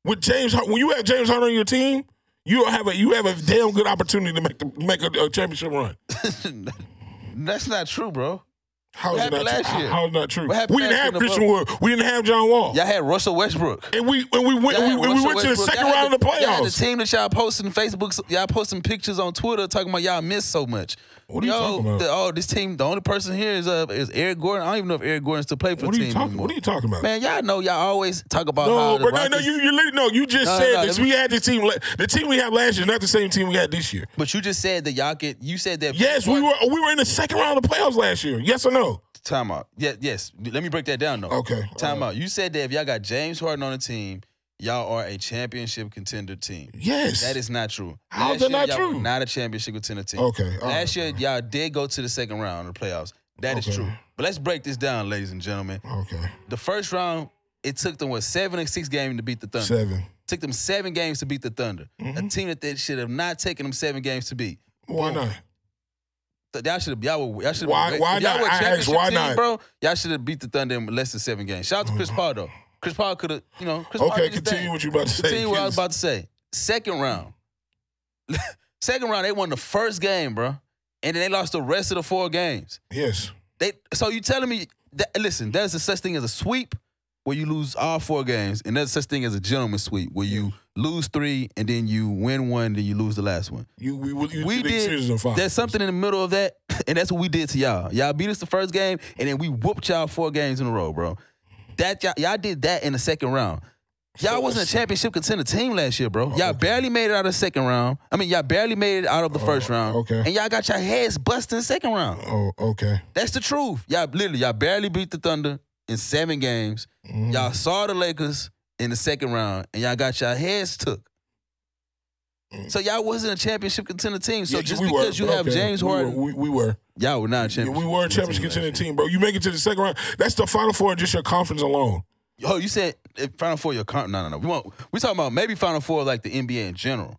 With James, when you have James Harden on your team, you have a you have a damn good opportunity to make the, make a, a championship run. [laughs] that's not true, bro. How is not happened true? last year? How is not true? We didn't have the Christian Wood. We didn't have John Wall. Y'all had Russell Westbrook. And we and we went Y'all we, and we went to the Westbrook. second Y'all round of the Y'all had the team that y'all posting Facebook, y'all posting pictures on Twitter talking about y'all missed so much. What are you Yo, talking about? the- oh, this team, the only person here is uh is Eric Gordon. I don't even know if Eric Gordon still play for What the are you team talking? anymore. What are you talking about? Man, y'all know y'all always talk about how No, the but no, no, Rockets- you you li- no, you just No, said no, this. let me- We had this team. la- The team we had last year is not the same team we had this year. But you just said that y'all get. You said that. Yes, we were we were in the second round of the playoffs last year. Yes or no? Time out. Yeah, yes. Let me break that down though. Okay. Time out. You said that if y'all got James Harden on the team, y'all are a championship contender team. Yes. That is not true. How is that not true? not a championship contender team. Okay, Last right. year, y'all did go to the second round of the playoffs. That is Okay. true. But let's break this down, ladies and gentlemen. Okay. The first round, it took them what seven or six games to beat the Thunder. Seven. took them seven games to beat the Thunder. A mm-hmm. team that they should have not taken them seven games to beat. Why Boom. not? Y'all should have. Y'all. Y'all should have. Why- why y'all not? were asked, why team, not? bro. Y'all should have beat the Thunder in less than seven games. Shout out to mm-hmm. Chris Paul though. Chris Paul could have. You know. Chris Paul Okay, his continue thing. what you about to say. Continue what I was about to say. Second round. [laughs] Second round, they won the first game, bro, and then they lost the rest of the four games. Yes. They. So you telling me? That, listen, there's a such thing as a sweep where you lose all four games, and there's such a thing as a gentleman sweep where you lose three and then you win one, then you lose the last one. You we you We did. There's something in the middle of that, [laughs] and that's what we did to y'all. Y'all beat us the first game, and then we whooped y'all four games in a row, bro. That y'all, y'all did that in the second round. Y'all wasn't a championship contender team last year, bro. Y'all okay. barely made it out of the second round. I mean, y'all barely made it out of the first round. okay. And y'all got your heads busted in the second round. Oh, okay. That's the truth. Y'all literally, y'all barely beat the Thunder in seven games. Mhm. Y'all saw the Lakers in the second round, and y'all got your heads took. So y'all wasn't a championship contender team. So Mm. Yeah, just we were, because you have okay. James We were- Harden, we, we were. Y'all were not a championship. we were a championship team contender last year. team, bro. You make it to the second round. That's the final four, just your conference alone. Oh, you said Final Four your con- no no no. We want we talking about maybe Final Four like the NBA in general.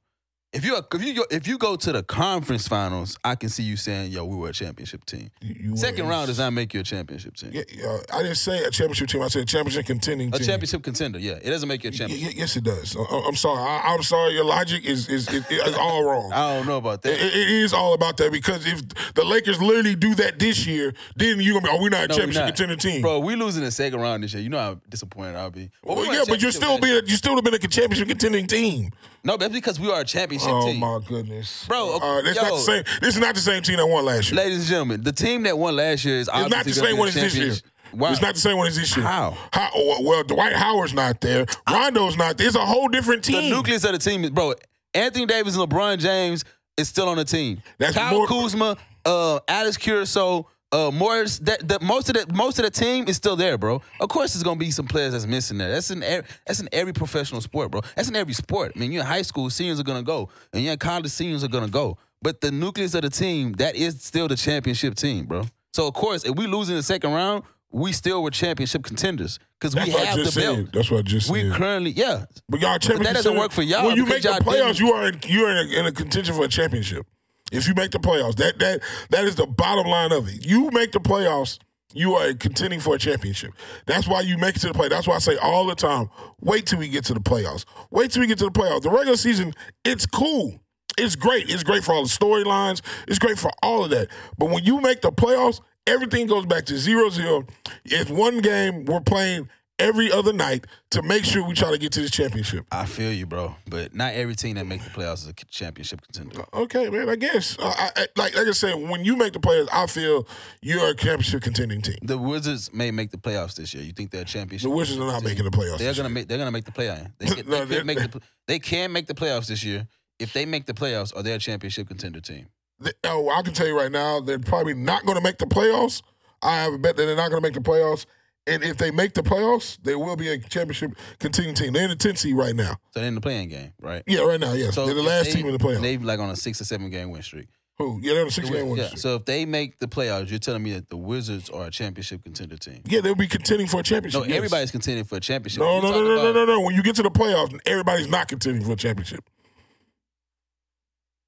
If you if you go, if you go to the conference finals, I can see you saying, "Yo, we were a championship team." You, you Second were. round does not make you a championship team. Yeah, yeah, I didn't say a championship team. I said championship contending A team. championship contender, yeah, it doesn't make you a championship. y- yes, it does. I, I'm sorry. I, I'm sorry. Your logic is is, is, is all wrong. [laughs] I don't know about It, that. it is all about that because if the Lakers literally do that this year, then you're gonna be, oh, we're not a No, championship not. contender team. Bro, we losing the second round this year. You know how disappointed I'll be. Well, Well, a yeah, but you're still last be year. you still have been a championship contending team. No, that's because we are a championship team. Oh team. my goodness, Bro, Uh, this not the same. This is not the same team that won last year. Ladies and gentlemen, the team that won last year is It's not the same one as this year. Wow. It's not the same one as this year. How? How? Well, Dwight Howard's not there. Rondo's not there. It's a whole different team. The nucleus of the team is bro. Anthony Davis and LeBron James is still on the team. That's Kyle more- Kuzma, uh, Alex Caruso, uh, Morris. That, that most of the most of the team is still there, bro. Of course, there's gonna be some players that's missing there. That's in every, that's in every professional sport, bro. That's in every sport. I mean, you're in high school, seniors are gonna go, and you're in college, seniors are gonna go. But the nucleus of the team, that is still the championship team, bro. So of course, if we lose in the second round, we still were championship contenders because we have the belt. That's what I just We said. currently, yeah, But y'all championship. that doesn't work for y'all When you make the playoffs, didn't- you are in, you are in a, in a contention for a championship. If you make the playoffs, that that that is the bottom line of it. You make the playoffs, you are contending for a championship. That's why you make it to the play. That's why I say all the time, wait till we get to the playoffs. Wait till we get to the playoffs. The regular season, it's cool. It's great. It's great for all the storylines. It's great for all of that. But when you make the playoffs, everything goes back to zero zero. It's one game we're playing every other night to make sure we try to get to this championship. I feel you, bro. But not every team that make the playoffs is a championship contender. Okay, man. I guess. Uh, I, I, like like I said, when you make the playoffs, I feel you're a championship contending team. The Wizards may make the playoffs this year. You think they're a championship? The Wizards are not team? making the playoffs. They're gonna year. make. They're gonna make the play-in. They, [laughs] can, No, they, make the, [laughs] they can make the playoffs this year. If they make the playoffs, are they a championship contender team? They- oh, I can tell you right now, they're probably not going to make the playoffs. I have a bet that they're not going to make the playoffs. And if they make the playoffs, they will be a championship contending team. They're in the 10th seed right now. So they're in the playing game, right? Yeah, right now, yes. they're the last they- team in the playoffs. They like on a six or seven game win streak. Who? Yeah, they're on a six game win Yeah. streak. So if they make the playoffs, you're telling me that the Wizards are a championship contender team. Yeah, they'll be contending for a championship. No, yes. everybody's contending for a championship. No, no, no, no, no, no, no. When you get to the playoffs, everybody's not contending for a championship.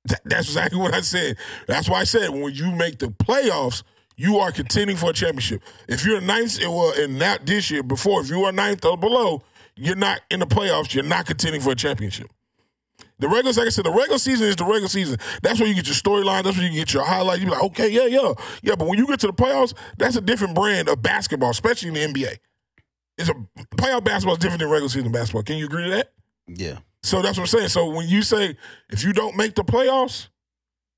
That- that's exactly what I said. That's why I said when you make the playoffs, you are contending for a championship. If you're ninth, eh, well, and not this year, before, if you are ninth or below, you're not in the playoffs. You're not contending for a championship. The regular, like I said, the regular season is the regular season. That's where you get your storyline. That's where you get your highlight. You be like, okay, yeah, yeah, yeah. But when you get to the playoffs, that's a different brand of basketball, especially in the NBA. It's a playoff basketball is different than regular season basketball. Can you agree to that? Yeah. So that's what I'm saying. So when you say if you don't make the playoffs,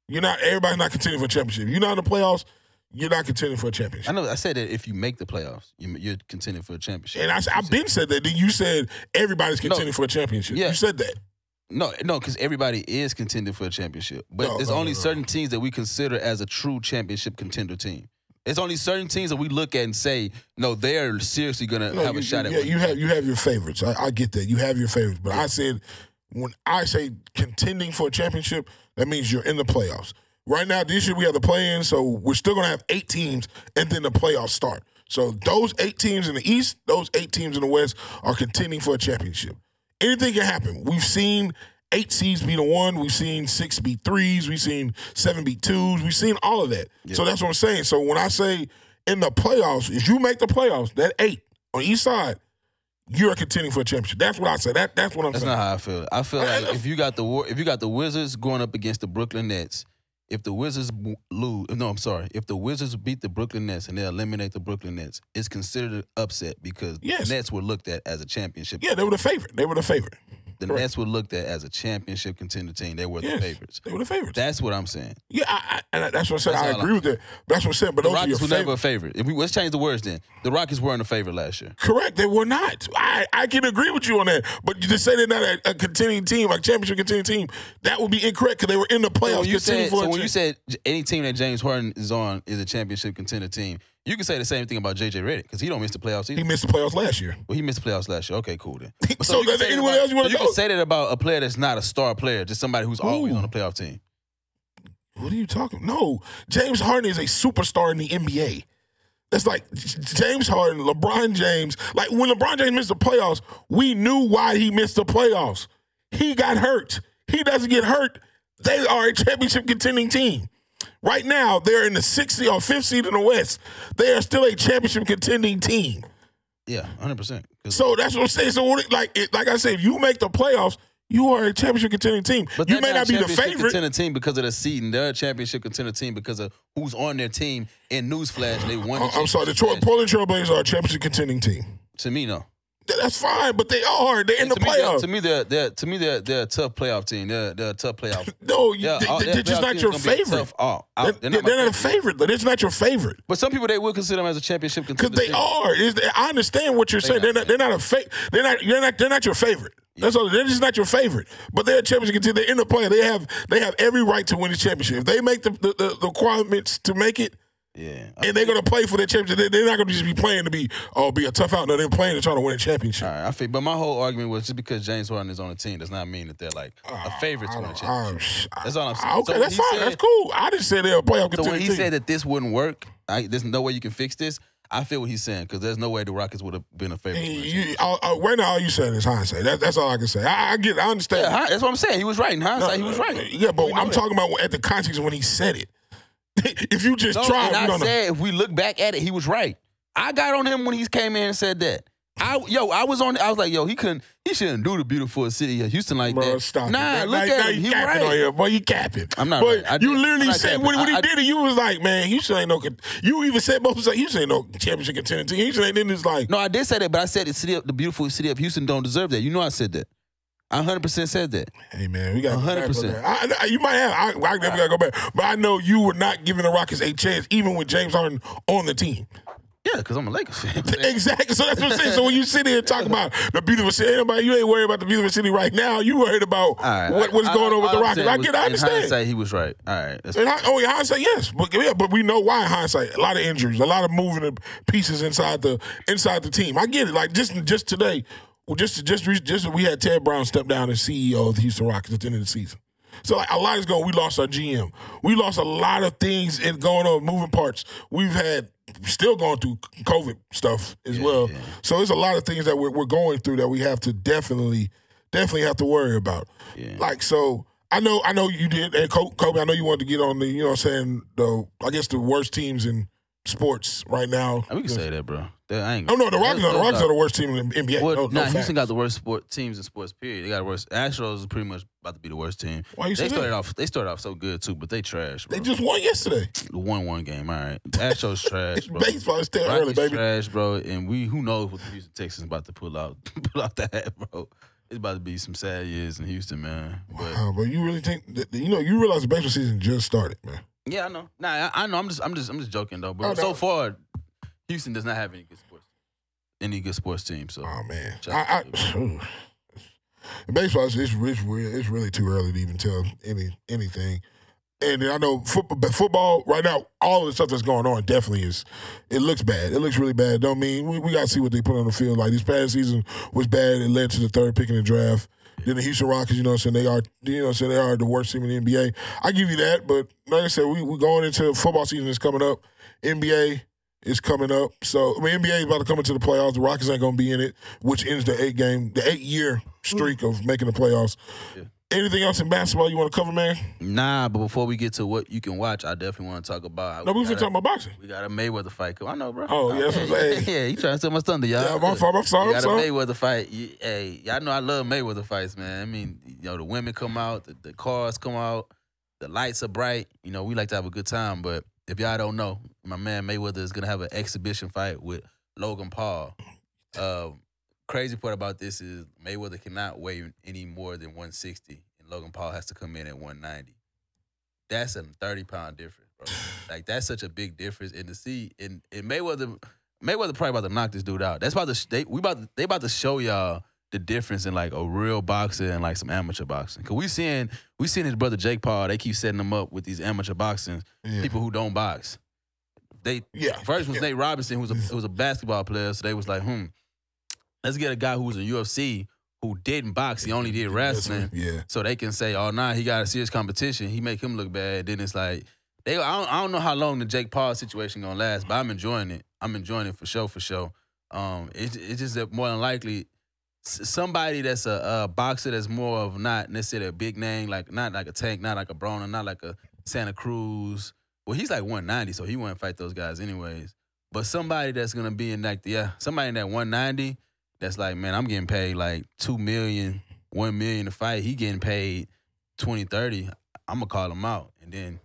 you're not everybody's not contending for a championship. You're not in the playoffs, you're not contending for a championship. I know. I said that if you make the playoffs, you, you're contending for a championship. And I, I've been said that. Then you said everybody's contending for a championship. Yeah. You said that. No, no, because everybody is contending for a championship. But No, there's no, only no, no. certain teams that we consider as a true championship contender team. It's only certain teams that we look at and say, no, they're seriously gonna No, have you, a shot at yeah, you have you have your favorites. I, I get that. You have your favorites. But I said when I say contending for a championship, that means you're in the playoffs. Right now, this year we have the play in, so we're still gonna have eight teams and then the playoffs start. So those eight teams in the East, those eight teams in the West are contending for a championship. Anything can happen. We've seen eight seeds beat a one. We've seen six beat threes. We've seen seven beat twos. We've seen all of that. So that's what I'm saying. So when I say in the playoffs, if you make the playoffs, that eight on each side, you're contending for a championship. That's what I say. That that's what I'm That's saying. That's not how I feel. I feel like if you got the War- if you got the Wizards going up against the Brooklyn Nets, if the Wizards lose, no, I'm sorry, if the Wizards beat the Brooklyn Nets and they eliminate the Brooklyn Nets, it's considered an upset because Yes. the Nets were looked at as a championship. yeah, they were the favorite. They were the favorite. The correct. Nets were looked at as a championship contender team. They were the favorites. They were the favorites. That's what I'm saying. yeah, I, I, that's what I said. That's I agree I'm with that. That's what I'm saying. But The those Rockets were never a favorite. If we let's change the words then. The Rockets weren't a favorite last year. Correct. They were not. I, I can agree with you on that. But you just say they're not a, a contending team, like championship contending team, that would be incorrect because they were in the So playoffs when you said, so when you said any team that James Harden is on is a championship contender team, you can say the same thing about JJ Redick because he don't miss the playoffs either. he missed the playoffs last year. Well, he missed the playoffs last year. Okay, cool then. [laughs] So you can is there say that anyone about- else you wanna so go? can say that about a player that's not a star player, just somebody who's always on a playoff team. What are you talking? No, James Harden is a superstar in the NBA. It's like James Harden, LeBron James. Like when LeBron James missed the playoffs, we knew why he missed the playoffs. He got hurt. He doesn't get hurt. They are a championship contending team. Right now, they're in the sixth seed or fifth seed in the West. They are still a championship contending team. Yeah, hundred percent. So that's what I'm saying. So what, like, it, like I said, if you make the playoffs, you are a championship contending team. But you may not be a the championship favorite. contender team because of the seeding. They're a championship contender team because of who's on their team. And newsflash, they won. The Uh, I'm sorry, Detroit Portland Trailblazers are a championship contending team. To me, no. Th- That's fine, but they are. They're in the to, me, they're, playoffs. to me, they're, they're to me they're, they're a tough playoff team. They're, they're a tough playoff. [laughs] no, you, Yeah, they, are their just not your gonna be a favorite. tough oh, out. They're, They're not they're not a favorite. They're just not your favorite. But some people they will consider them as a championship Because they are. It's- I understand what you're saying. They're not. They're not a fa- They're not. You're not. They're not your favorite. That's all. They're just not your favorite. But they're a championship contender. They're in the play. They have. They have every right to win the championship. If they make the, the, the requirements to make it, Yeah. and they're going to play for the championship, they- they're not going to just be playing to be oh be a tough out. No, they're playing to try to win a championship. All right, I think, but my whole argument was just because James Harden is on the team does not mean that they're like a favorite to win a championship. sh- That's all I'm saying. Ah, Okay, So that's fine. said- that's cool. I didn't say they're a playoff So when he team. said that this wouldn't work, I, there's no way you can fix this. I feel what he's saying because there's no way the Rockets would have been a favorite. to win a You, all- all- right now, all you saying is hindsight. That, that's all I can say. I, I get. it. I understand. Yeah, that's what I'm saying. He was right in hindsight. He was right. Yeah, but I'm that. talking about at the context when he said it. [laughs] if you just No, try, and I said if we look back at it, he was right. I got on him when he came in and said that. I yo, I was on. I was like, yo, he couldn't. He shouldn't do the beautiful city of Houston like Bro, that. stop nah, man. look now, at now him. you He capping right. on here, boy. You capping. I'm not But right. You did- I'm literally said when, when he I- I- did it, you was like, man, Houston ain't no. You even said both sides. Houston ain't no championship contender team. Houston ain't in this like. No, I did say that, but I said the city, of, the beautiful city of Houston, don't deserve that. You know, I said that. I 100 percent said that. Hey man, we got 100%. I, I, you might have. I, I never gotta go back, but I know you were not giving the Rockets a chance, even with James Harden on the team. Yeah, because I'm a Lakers fan. [laughs] Exactly. So that's what I'm saying. So when you sit here and talk about the beautiful city, anybody, you ain't worried about the beautiful city right now. You worried about right, what, what's I- going on with all the Rockets. I get. I understand. hindsight, he was right. All right. And I, oh, yeah, hindsight, yes, but yeah, but we know why in hindsight. A lot of injuries, a lot of moving pieces inside the inside the team. I get it. Like just just today, well, just just just we had Tad Brown step down as CEO of the Houston Rockets at the end of the season. So like a lot is going. We lost our GM. We lost a lot of things in going on, moving parts. We've had still going through COVID stuff as well. yeah. So there's a lot of things that we're, we're going through that we have to definitely definitely have to worry about. Yeah. Like so, I know I know you did, and Kobe, I know you wanted to get on the you know what I'm saying the I guess the worst teams in sports right now. we can say that, bro. I ain't Oh no, the Rockets, are, the Rockets are the worst team in the NBA. Well, no, no Houston got the worst sport teams in sports. Period. They got the worst. Astros is pretty much about to be the worst team. Why you They say that? started off. They started off so good too, but they trash. Bro. They just won yesterday. The one one game. All right, Astros trash, bro. baseball. It's still early, baby. trash, bro. And we who knows what the Houston Texans about to pull out [laughs] pull out that hat, bro. It's about to be some sad years in Houston, man. But Uh, but you really think that, you know you realize the baseball season just started, man. yeah, I know. Nah, I, I know. I'm just I'm just I'm just joking though. But Oh, no. so far, Houston does not have any good sports any good sports team. So Oh man, I, I, [clears throat] baseball is it's, it's really it's really too early to even tell any anything. And I know football, but football right now, all of the stuff that's going on definitely is. It looks bad. It looks really bad. Don't mean we, we got to see what they put on the field. Like this past season was bad. It led to the third pick in the draft. Then the Houston Rockets, you know, what I'm saying they are, you know, what I'm saying they are the worst team in the NBA. I give you that, but like I said, we we going into football season is coming up. NBA is coming up, so I mean NBA is about to come into the playoffs. The Rockets ain't going to be in it, which ends the eight game, the eight year streak of making the playoffs. Yeah. Anything else in basketball you want to cover, man? nah, but before we get to what you can watch, I definitely want to talk about. No, we was got a- talking about boxing. We got a Mayweather fight. Coming. I know, bro. Oh, yeah, I'm saying. yeah, you trying to steal my thunder, y'all. Yeah, my fault. I'm sorry. You got a. Mayweather fight. You- hey, y'all know I love Mayweather fights, man. I mean, you know, the women come out, the, the cars come out, the lights are bright. You know, we like to have a good time. But if y'all don't know, my man Mayweather is gonna have an exhibition fight with Logan Paul. Um, crazy part about this is Mayweather cannot weigh any more than 160, and Logan Paul has to come in at 190. That's a 30 pound difference, bro. [sighs] Like that's such a big difference. And to see, and, and Mayweather, Mayweather probably about to knock this dude out. That's about to they we about to, they about to show y'all the difference in like a real boxer and like some amateur boxing. Cause we seeing we seeing his brother Jake Paul. They keep setting him up with these amateur boxing Yeah. people who don't box. They Yeah. first was Yeah. Nate Robinson, who was a [laughs] who was a basketball player. So they was like, hmm, let's get a guy who was in UFC who didn't box. He only did wrestling Yeah. so they can say, "Oh, nah, he got a serious competition. He make him look bad." Then it's like they. I don't, I don't know how long the Jake Paul situation gonna last, but I'm enjoying it. I'm enjoying it for sure, for sure. Um, it, it's just that more than likely somebody that's a, a boxer that's more of not necessarily a big name, like not like a Tank, not like a Broner, not like a Santa Cruz. Well, he's like 190, so he wouldn't fight those guys anyways. But somebody that's gonna be in like yeah, somebody in that 190 that's like, man, I'm getting paid like two million, one million to fight. He getting paid 20, 30. I'm gonna call him out. And then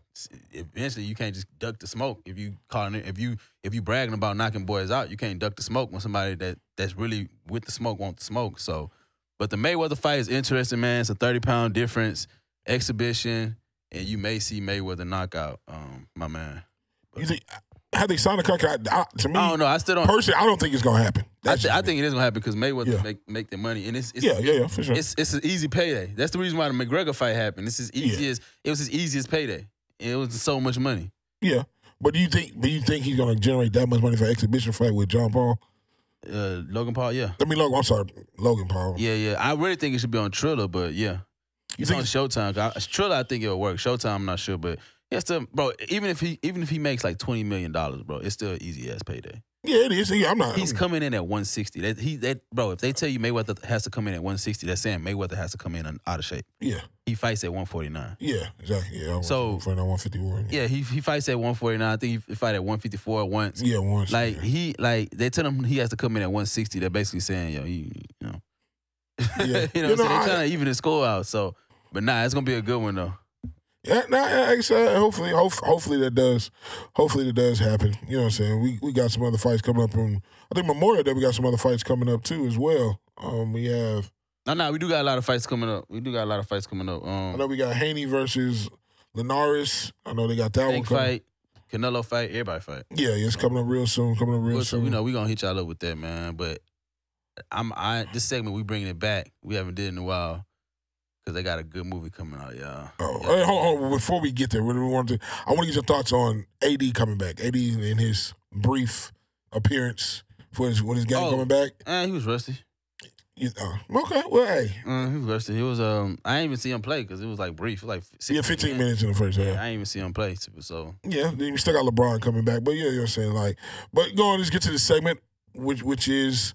eventually you can't just duck the smoke. If you calling it if you if you bragging about knocking boys out, you can't duck the smoke when somebody that that's really with the smoke want the smoke. So but the Mayweather fight is interesting, man. It's a 30 pound difference, exhibition, and you may see Mayweather knockout, um, my man. You think how they signed a contract? I, to me, I don't know. I still don't personally, I don't think it's gonna happen. I, th- I think it is gonna happen because Mayweather Yeah. make make the money, and it's, it's Yeah, yeah, yeah, for sure. it's it's an easy payday. That's the reason why the McGregor fight happened. It's his easiest. It was his easiest payday. It was so much money. yeah, but do you think? Do you think he's gonna generate that much money for an exhibition fight with John Paul? Uh, Logan Paul, yeah, I mean, Logan. I'm sorry, Logan Paul. yeah, yeah. I really think it should be on Triller, but yeah, You it's think? on Showtime. I, Triller, I think it'll work. Showtime, I'm not sure, but yeah, still, bro. Even if he even if he makes like twenty million dollars, bro, it's still an easy ass payday. Yeah, it is. Yeah, I'm not. He's coming in at 160. That he that bro, if they tell you Mayweather has to come in at 160, that's saying Mayweather has to come in out of shape. Yeah, He fights at 149. yeah, exactly. Yeah, So- for that 151. Yeah, he he fights at 149. I think he fight at 154 once. yeah, once. Like yeah. he like they tell him he has to come in at 160. They're basically saying, yo, you, you know. Yeah. [laughs] you know, You what know, saying? They're trying to even the score out. So but nah, it's gonna be a good one though. Yeah, nah, like I said, hopefully, hope, hopefully that does, hopefully that does happen. You know what I'm saying? We we got some other fights coming up, and I think Memorial Day we got some other fights coming up too as well. Um, we have, No, no, we do got a lot of fights coming up. We do got a lot of fights coming up. Um, I know we got Haney versus Linares. I know they got that one coming. fight, Canelo fight, everybody fight. Yeah, yeah, it's coming up real soon. Coming up real Well, so soon. we know we gonna hit y'all up with that, man. But I'm I this segment we bringing it back. We haven't did it in a while because they got a good movie coming out, y'all. Oh, Yeah. hey, hold on. Before we get there, we want to? I want to get your thoughts on AD coming back. AD in his brief appearance for his when his game Oh. coming back. Eh, he was rusty. You, uh, okay, well, hey, Uh, he was rusty. He was um. I didn't even see him play because it was like brief, like yeah, 15 minutes in the first Yeah, half. I didn't even see him play. So Yeah, then you still got LeBron coming back, but yeah, you know what I'm saying. Like, but go on, let's get to the segment, which which is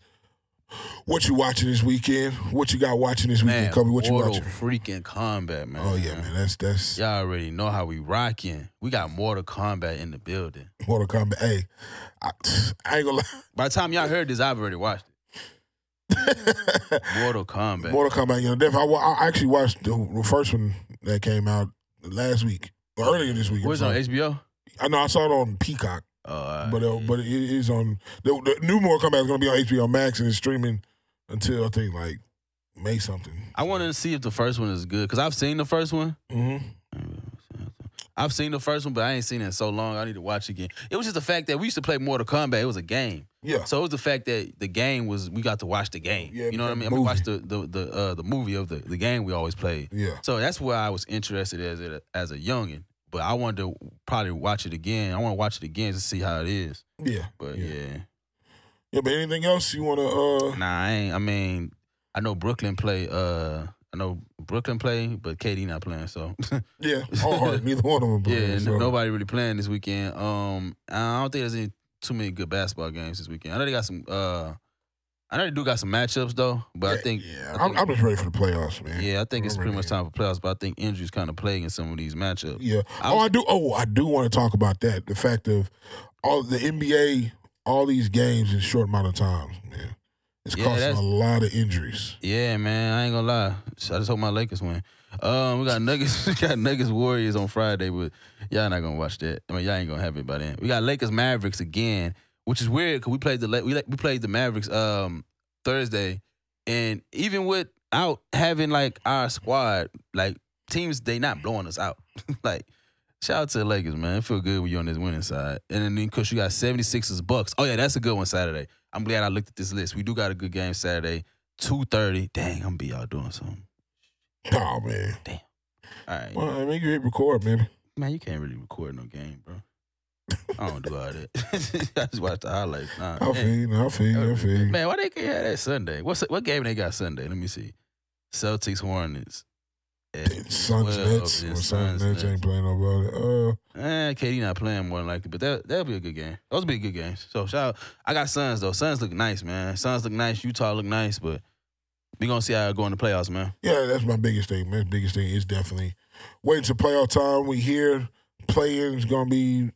what you watching this weekend. What you got watching this weekend, man, Kobe? What you watching? freaking combat, man. Oh yeah, man, that's that's Y'all already know how we rocking. We got Mortal Kombat in the building. Mortal Kombat. Hey, I, I ain't gonna lie. By the time y'all heard this, I've already watched it. [laughs] Mortal Kombat. Mortal Kombat, you know, definitely. I, I actually watched the, the first one that came out last week, or earlier this week. It on. HBO? I know I saw it on Peacock, But uh, but it is on the, the new Mortal Kombat is going to be on HBO Max and it's streaming until I think like May something. I wanted to see if the first one is good because I've seen the first one. Mm-hmm. I've seen the first one, but I ain't seen it in so long. I need to watch again. It was just the fact that we used to play Mortal Kombat. It was a game, Yeah, so it was the fact that the game was we got to watch the game. Yeah, you know what I mean? the I mean, movie. watch the the the uh, the movie of the the game we always played. yeah. So that's where I was interested as a as a youngin. But I wanted to probably watch it again. I want to watch it again to see how it is. Yeah, But Yeah. yeah, yeah. But anything else you want to? uh nah, I ain't. I mean, I know Brooklyn play. Uh, I know Brooklyn play, but KD not playing. So [laughs] Yeah, hard. Neither one of them. yeah, playing, and so. nobody really playing this weekend. Um, I don't think there's any too many good basketball games this weekend. I know they got some. Uh, I know they do got some matchups though, but I think yeah. I I'm, I'm just ready for the playoffs, man. yeah, I think it's I'm pretty much time for playoffs. But I think injuries kind of plaguing some of these matchups. Yeah. I oh, I do. Oh, I do want to talk about that. The fact of all the NBA, all these games in a short amount of time, man. It's Yeah, causing a lot of injuries. Yeah, man, I ain't gonna lie. I just hope my Lakers win. Um, we got Nuggets, [laughs] we got Nuggets Warriors on Friday, but y'all not gonna watch that. I mean, y'all ain't gonna have it by then. We got Lakers Mavericks again, which is weird because we played the we we played the Mavericks um Thursday, and even without having like our squad, like teams, they not blowing us out. [laughs] like. Shout out to the Lakers, man. It feel good when you're on this winning side. And then, of course, you got 76ers Bucks. Oh, yeah, that's a good one Saturday. I'm glad I looked at this list. We do got a good game Saturday. 2.30. Dang, I'm to be out doing something. Oh man. Damn. All right. Well, I mean, you hit record, man. Man, you can't really record no game, bro. I don't do all that. [laughs] I just watch the highlights. Nah, I feel you. I feel you. I feel you. Man, why they can't have that Sunday? What's what game they got Sunday? Let me see. Celtics Hornets. Suns Nets. Suns Nets ain't playing nobody. Uh, Eh, KD not playing more than likely, but that that'll be a good game. Those will be a good games. So shout out. I got Suns though. Suns look nice, man. Suns look nice. Utah look nice, but we gonna see how it go in the playoffs, man. yeah, that's my biggest thing. Man, biggest thing is definitely waiting to playoff time. We hear play-ins gonna be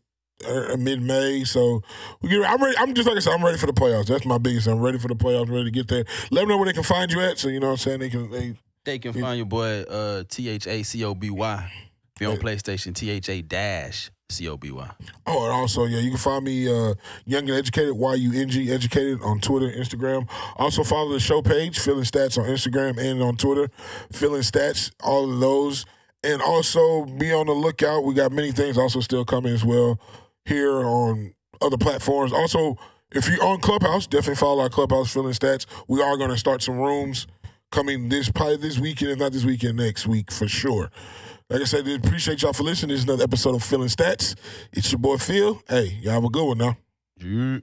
mid May, so we. I'm ready. I'm just like I said. I'm ready for the playoffs. That's my biggest. I'm ready for the playoffs. Ready to get there. Let them know where they can find you at. So you know what I'm saying. They can. They They can find your boy uh T H A C O B Y. If you're on PlayStation, T H A dash C O B Y. Oh, and also, yeah, you can find me uh, Young and Educated, Y-U-N-G, Educated on Twitter, Instagram. Also follow the show page, Feeling Stats on Instagram and on Twitter. Feeling Stats, all of those. And also be on the lookout. We got many things also still coming as well here on other platforms. Also, if you're on Clubhouse, definitely follow our Clubhouse Feeling Stats. We are going to start some rooms coming this probably this weekend, if not this weekend, next week for sure. Like I said, appreciate y'all for listening. This is another episode of Feeling Stats. It's your boy Phil. Hey, y'all have a good one now. Yeah.